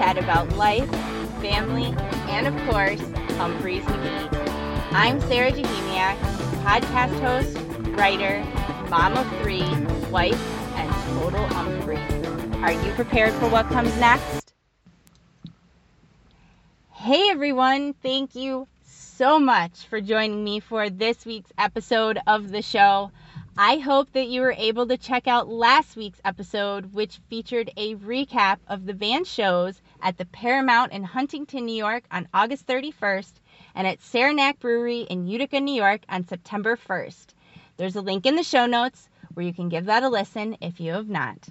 chat about life, family, and of course, Umphrey's McGee. I'm Sarah Jahemiak, podcast host, writer, mom of three, wife, and total Humphrey. Are you prepared for what comes next? Hey everyone, thank you so much for joining me for this week's episode of the show. I hope that you were able to check out last week's episode, which featured a recap of the van shows at the Paramount in Huntington, New York on August 31st and at Saranac Brewery in Utica, New York on September 1st. There's a link in the show notes where you can give that a listen if you have not.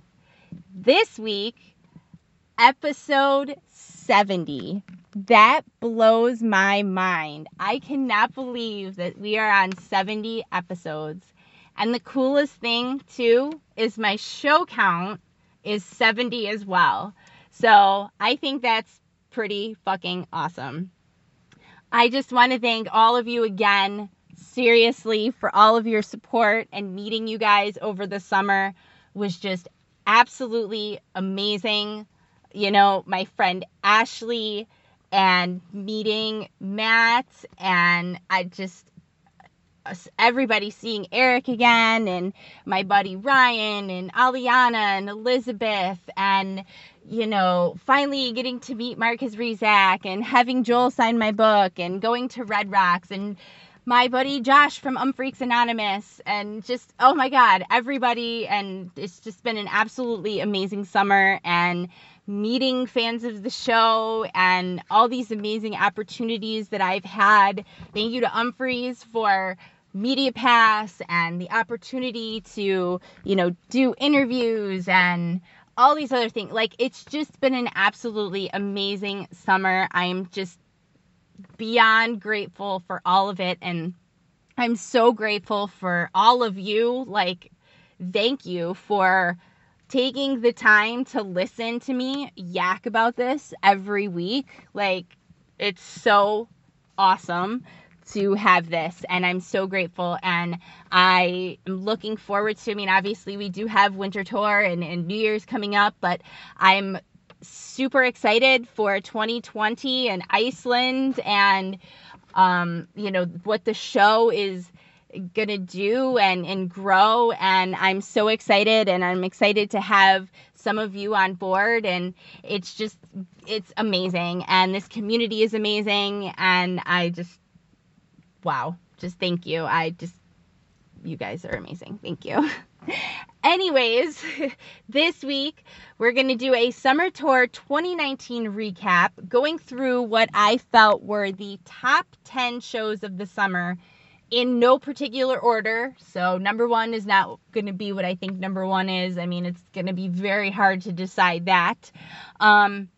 This week, episode 70. That blows my mind. I cannot believe that we are on 70 episodes. And the coolest thing, too, is my show count is 70 as well. So I think that's pretty fucking awesome. I just want to thank all of you again, seriously, for all of your support and meeting you guys over the summer was just absolutely amazing. You know, my friend Ashley and meeting Matt, and I just everybody seeing Eric again and my buddy Ryan and Aliana and Elizabeth and you know finally getting to meet Marcus Rizak and having Joel sign my book and going to Red Rocks and my buddy Josh from Umphreaks Anonymous and just oh my god everybody and it's just been an absolutely amazing summer and meeting fans of the show and all these amazing opportunities that I've had. Thank you to Umphreys for media pass and the opportunity to, you know, do interviews and all these other things. Like it's just been an absolutely amazing summer. I'm just beyond grateful for all of it and I'm so grateful for all of you. Like thank you for taking the time to listen to me yak about this every week. Like it's so awesome to have this and I'm so grateful and I am looking forward to I mean obviously we do have winter tour and, and New Year's coming up but I'm super excited for 2020 and Iceland and um, you know what the show is gonna do and and grow and I'm so excited and I'm excited to have some of you on board and it's just it's amazing and this community is amazing and I just wow, just thank you. I just, you guys are amazing. Thank you. Anyways, this week we're going to do a summer tour 2019 recap, going through what I felt were the top 10 shows of the summer in no particular order. So, number one is not going to be what I think number one is. I mean, it's going to be very hard to decide that. Um,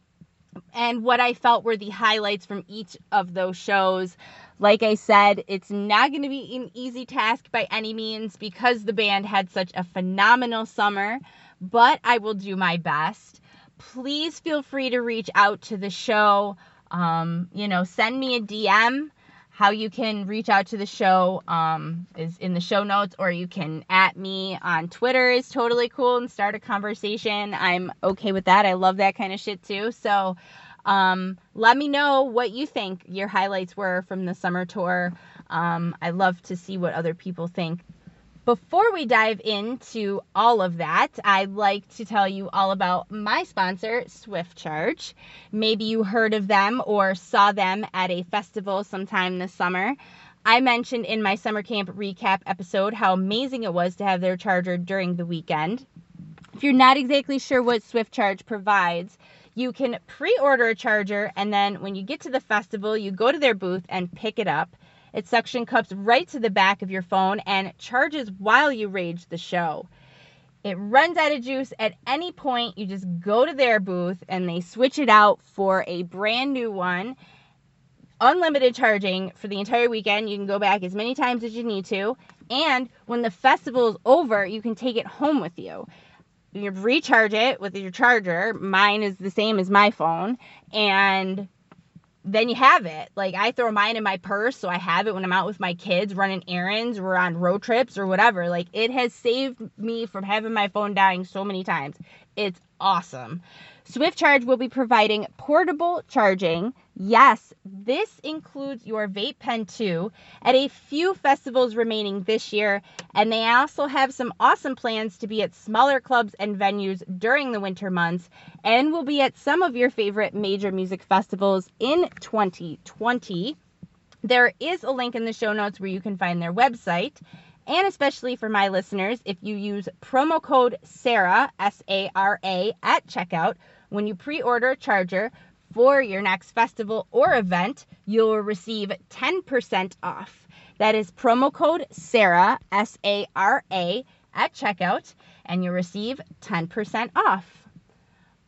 and what I felt were the highlights from each of those shows. Like I said, it's not going to be an easy task by any means because the band had such a phenomenal summer, but I will do my best. Please feel free to reach out to the show. Um, you know, send me a DM. How you can reach out to the show um, is in the show notes, or you can at me on Twitter is totally cool and start a conversation. I'm okay with that. I love that kind of shit too. So, um, let me know what you think your highlights were from the summer tour. Um, I love to see what other people think. Before we dive into all of that, I'd like to tell you all about my sponsor, Swift Charge. Maybe you heard of them or saw them at a festival sometime this summer. I mentioned in my summer camp recap episode how amazing it was to have their charger during the weekend. If you're not exactly sure what Swift Charge provides, you can pre order a charger, and then when you get to the festival, you go to their booth and pick it up. It suction cups right to the back of your phone and charges while you rage the show. It runs out of juice at any point. You just go to their booth and they switch it out for a brand new one. Unlimited charging for the entire weekend. You can go back as many times as you need to. And when the festival is over, you can take it home with you you recharge it with your charger. Mine is the same as my phone. And then you have it. Like I throw mine in my purse so I have it when I'm out with my kids running errands or on road trips or whatever. Like it has saved me from having my phone dying so many times. It's awesome. Swift Charge will be providing portable charging. Yes, this includes your vape pen too, at a few festivals remaining this year. And they also have some awesome plans to be at smaller clubs and venues during the winter months and will be at some of your favorite major music festivals in 2020. There is a link in the show notes where you can find their website. And especially for my listeners, if you use promo code SARA, S A R A, at checkout, when you pre order a charger for your next festival or event, you'll receive 10% off. That is promo code SARAH, S A R A, at checkout, and you'll receive 10% off.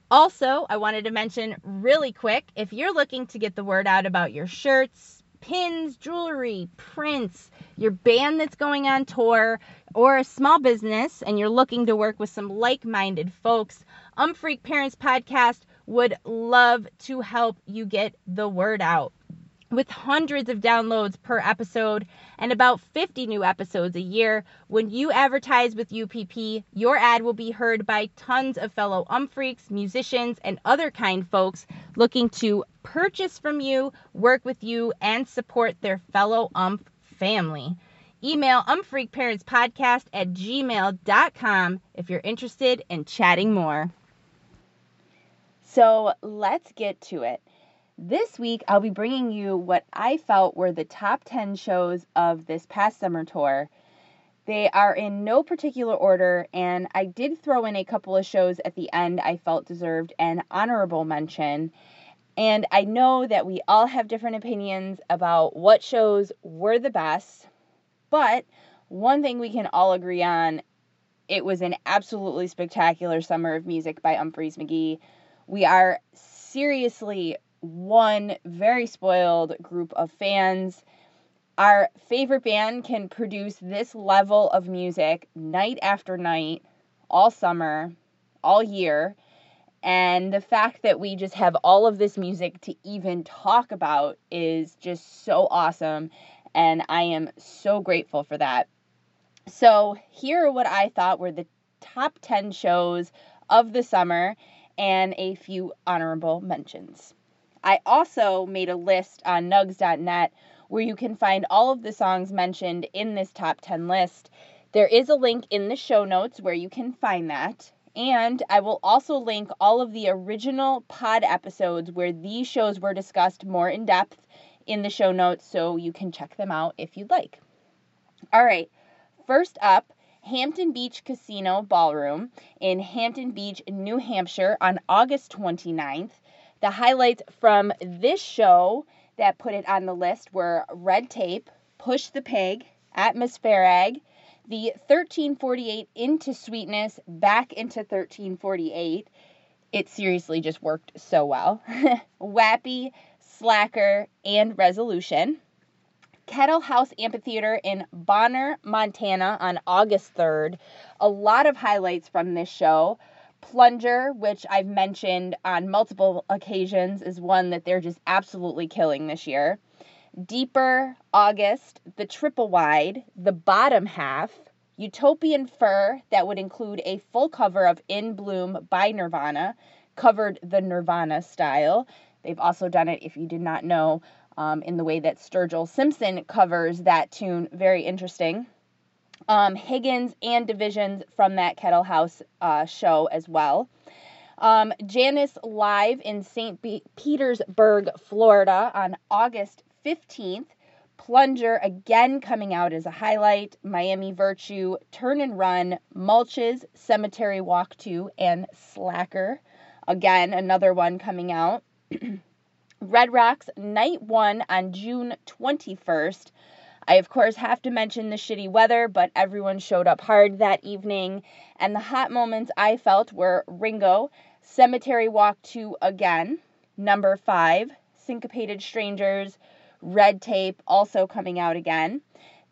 Also, I wanted to mention really quick if you're looking to get the word out about your shirts, pins, jewelry, prints, your band that's going on tour, or a small business and you're looking to work with some like minded folks, Umphreak Parents Podcast would love to help you get the word out. With hundreds of downloads per episode and about 50 new episodes a year, when you advertise with UPP, your ad will be heard by tons of fellow umphreaks, musicians, and other kind folks looking to purchase from you, work with you, and support their fellow umph family. Email umphreakparentspodcast at gmail.com if you're interested in chatting more. So let's get to it. This week, I'll be bringing you what I felt were the top 10 shows of this past summer tour. They are in no particular order, and I did throw in a couple of shows at the end I felt deserved an honorable mention. And I know that we all have different opinions about what shows were the best, but one thing we can all agree on it was an absolutely spectacular summer of music by Umphrey's McGee. We are seriously one very spoiled group of fans. Our favorite band can produce this level of music night after night, all summer, all year. And the fact that we just have all of this music to even talk about is just so awesome. And I am so grateful for that. So, here are what I thought were the top 10 shows of the summer and a few honorable mentions. I also made a list on nugs.net where you can find all of the songs mentioned in this top 10 list. There is a link in the show notes where you can find that. And I will also link all of the original pod episodes where these shows were discussed more in depth in the show notes so you can check them out if you'd like. All right, first up, Hampton Beach Casino Ballroom in Hampton Beach, New Hampshire on August 29th. The highlights from this show that put it on the list were Red Tape, Push the Pig, Atmospheric, the 1348 Into Sweetness, back into 1348. It seriously just worked so well. Wappy, Slacker, and Resolution. Kettle House Amphitheater in Bonner, Montana on August 3rd. A lot of highlights from this show. Plunger, which I've mentioned on multiple occasions, is one that they're just absolutely killing this year. Deeper, August, the triple wide, the bottom half, Utopian Fur, that would include a full cover of In Bloom by Nirvana, covered the Nirvana style. They've also done it, if you did not know, um, in the way that Sturgill Simpson covers that tune. Very interesting um, Higgins and divisions from that Kettle House uh, show as well. Um, Jannus Live in St. Petersburg, Florida on August 15th. Plunger again coming out as a highlight. Miami Virtue, Turn and Run, Mulches, Cemetery Walk 2, and Slacker. Again, another one coming out. Red Rocks Night 1 on June 21st. I, of course, have to mention the shitty weather, but everyone showed up hard that evening. And the hot moments I felt were Ringo, Cemetery Walk 2 again, number 5, Syncopated Strangers, Red Tape also coming out again.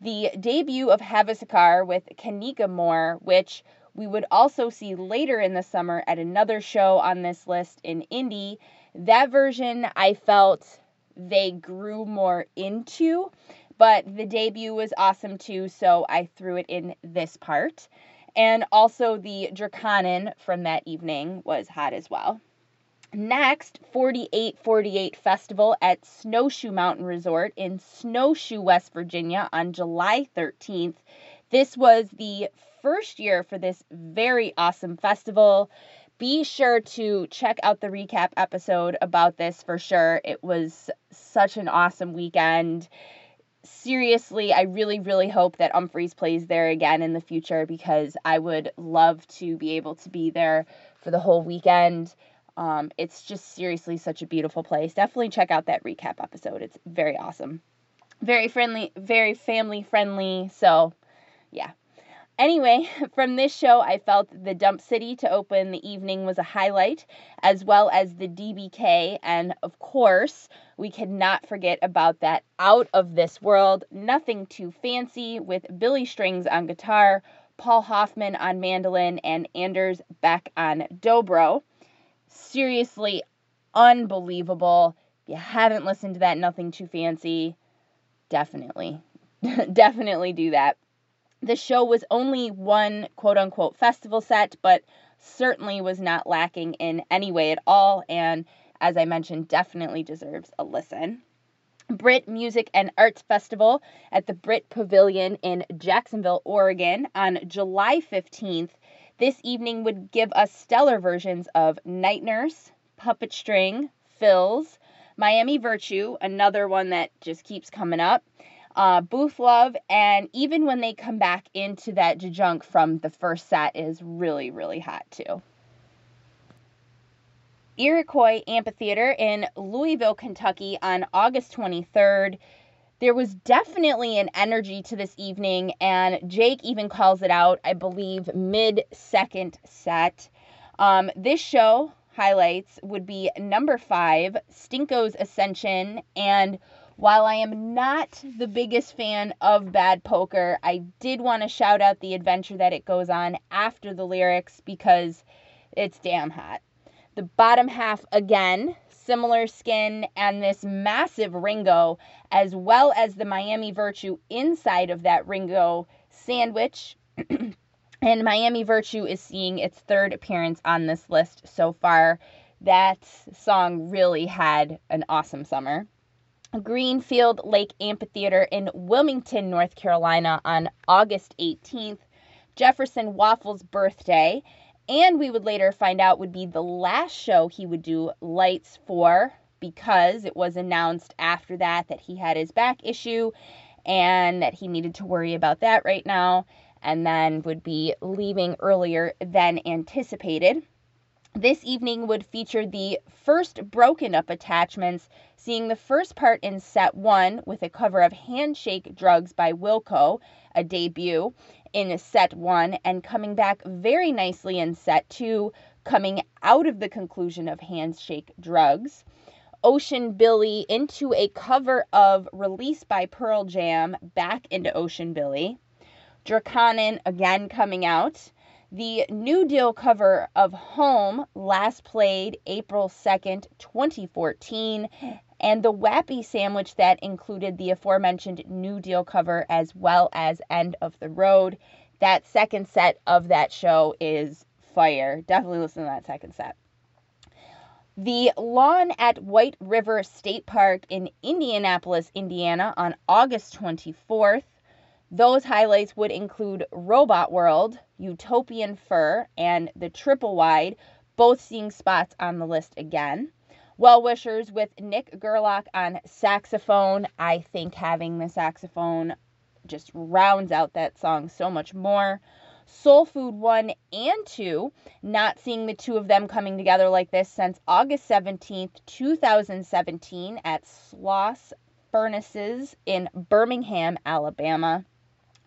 The debut of Havasakar with Kanika Moore, which we would also see later in the summer at another show on this list in Indy. That version I felt they grew more into. But the debut was awesome too, so I threw it in this part. And also the Draconian from that evening was hot as well. Next, 4848 Festival at Snowshoe Mountain Resort in Snowshoe, West Virginia on July 13th. This was the first year for this very awesome festival. Be sure to check out the recap episode about this for sure. It was such an awesome weekend. Seriously, I really, really hope that Umphreys plays there again in the future because I would love to be able to be there for the whole weekend. Um, it's just seriously such a beautiful place. Definitely check out that recap episode. It's very awesome. Very friendly, very family friendly. So, yeah. Anyway, from this show, I felt the Dump City to open the evening was a highlight, as well as the DBK. And of course, we cannot forget about that Out of This World, Nothing Too Fancy with Billy Strings on guitar, Paul Hoffman on mandolin, and Anders Beck on dobro seriously unbelievable. If you haven't listened to that Nothing Too Fancy, definitely, definitely do that. The show was only one quote unquote festival set, but certainly was not lacking in any way at all. And as I mentioned, definitely deserves a listen. Britt Music and Arts Festival at the Britt Pavilion in Jacksonville, Oregon on July 15th this evening would give us stellar versions of Night Nurse, Puppet String, Fills, Miami Virtue, another one that just keeps coming up, uh, Booth Love, and even when they come back into that junk from the first set is really, really hot too. Iroquois Amphitheater in Louisville, Kentucky on August 23rd there was definitely an energy to this evening, and Jake even calls it out, I believe, mid second set. Um, this show highlights would be number five, Stinko's Ascension. And while I am not the biggest fan of Bad Poker, I did want to shout out the adventure that it goes on after the lyrics because it's damn hot. The bottom half again similar skin, and this massive Ringo, as well as the Miami Virtue inside of that Ringo sandwich. and Miami Virtue is seeing its third appearance on this list so far. That song really had an awesome summer. Greenfield Lake Amphitheater in Wilmington, North Carolina on August 18th. Jefferson Waffles' birthday and we would later find out would be the last show he would do lights for because it was announced after that that he had his back issue and that he needed to worry about that right now and then would be leaving earlier than anticipated. This evening would feature the first broken up attachments, seeing the first part in set one with a cover of Handshake Drugs by Wilco, a debut, in set one and coming back very nicely in set two, coming out of the conclusion of Handshake Drugs. Ocean Billy into a cover of Release by Pearl Jam back into Ocean Billy. Draconian again coming out. The New Deal cover of Home last played April 2nd, 2014 and the Wappy sandwich that included the aforementioned New Deal cover as well as End of the Road. That second set of that show is fire. Definitely listen to that second set. The lawn at White River State Park in Indianapolis, Indiana on August 24th. Those highlights would include Robot World, Utopian Fur, and the Triple Wide, both seeing spots on the list again. Well Wishers with Nick Gerlach on saxophone. I think having the saxophone just rounds out that song so much more. Soul Food 1 and 2, not seeing the two of them coming together like this since August 17th, 2017 at Sloss Furnaces in Birmingham, Alabama.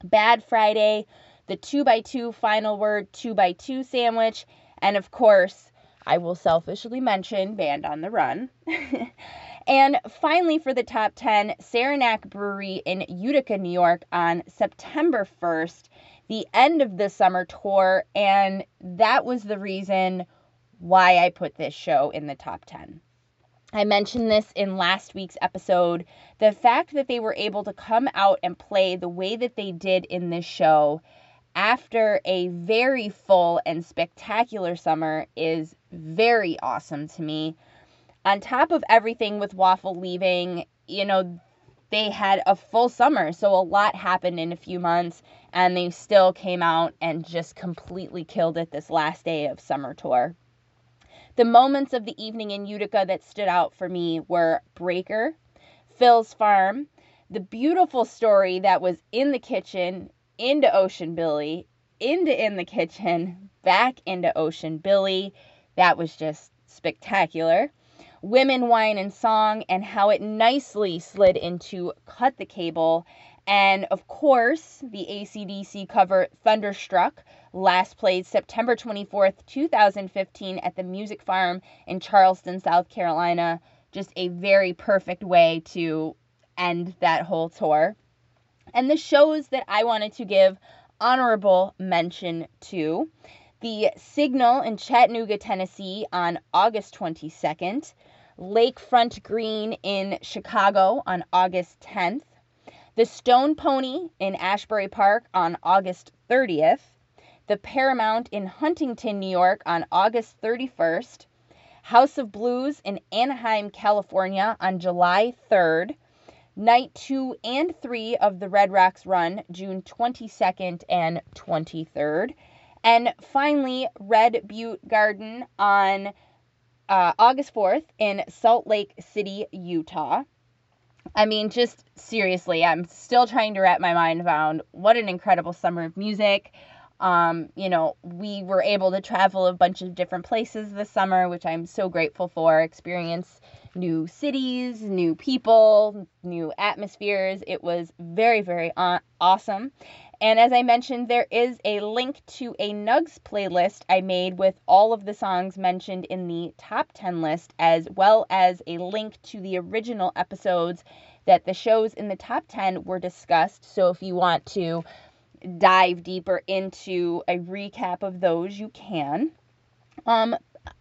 Bad Friday, the 2x2 final word 2x2 sandwich, and of course, I will selfishly mention Band on the Run. and finally, for the top 10, Saranac Brewery in Utica, New York on September 1st, the end of the summer tour. And that was the reason why I put this show in the top 10. I mentioned this in last week's episode. The fact that they were able to come out and play the way that they did in this show after a very full and spectacular summer is very awesome to me. On top of everything with Waffle leaving, you know, they had a full summer, so a lot happened in a few months, and they still came out and just completely killed it this last day of summer tour. The moments of the evening in Utica that stood out for me were Breaker, Phil's Farm, the beautiful story that was in the kitchen, into Ocean Billy, into In the Kitchen, back into Ocean Billy. That was just spectacular. Women, Wine, and Song, and how it nicely slid into Cut the Cable. And of course, the ACDC cover Thunderstruck, last played September 24th, 2015, at the Music Farm in Charleston, South Carolina. Just a very perfect way to end that whole tour. And the shows that I wanted to give honorable mention to the Signal in Chattanooga, Tennessee on August 22nd, Lakefront Green in Chicago on August 10th, the Stone Pony in Asbury Park on August 30th, the Paramount in Huntington, New York on August 31st, House of Blues in Anaheim, California on July 3rd, night 2 and 3 of the Red Rocks run, June 22nd and 23rd, and finally Red Butte Garden on uh, August 4th in Salt Lake City, Utah. I mean, just seriously, I'm still trying to wrap my mind around what an incredible summer of music. Um, you know, we were able to travel a bunch of different places this summer, which I'm so grateful for. Experience new cities, new people, new atmospheres. It was very, very awesome. And as I mentioned, there is a link to a Nugs playlist I made with all of the songs mentioned in the top 10 list, as well as a link to the original episodes that the shows in the top 10 were discussed. So if you want to dive deeper into a recap of those, you can. Um,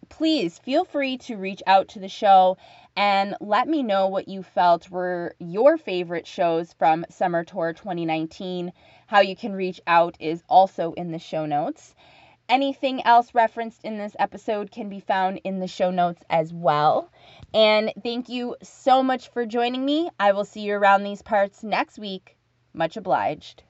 please feel free to reach out to the show and let me know what you felt were your favorite shows from Summer Tour 2019. How you can reach out is also in the show notes. Anything else referenced in this episode can be found in the show notes as well. And thank you so much for joining me. I will see you around these parts next week. Much obliged.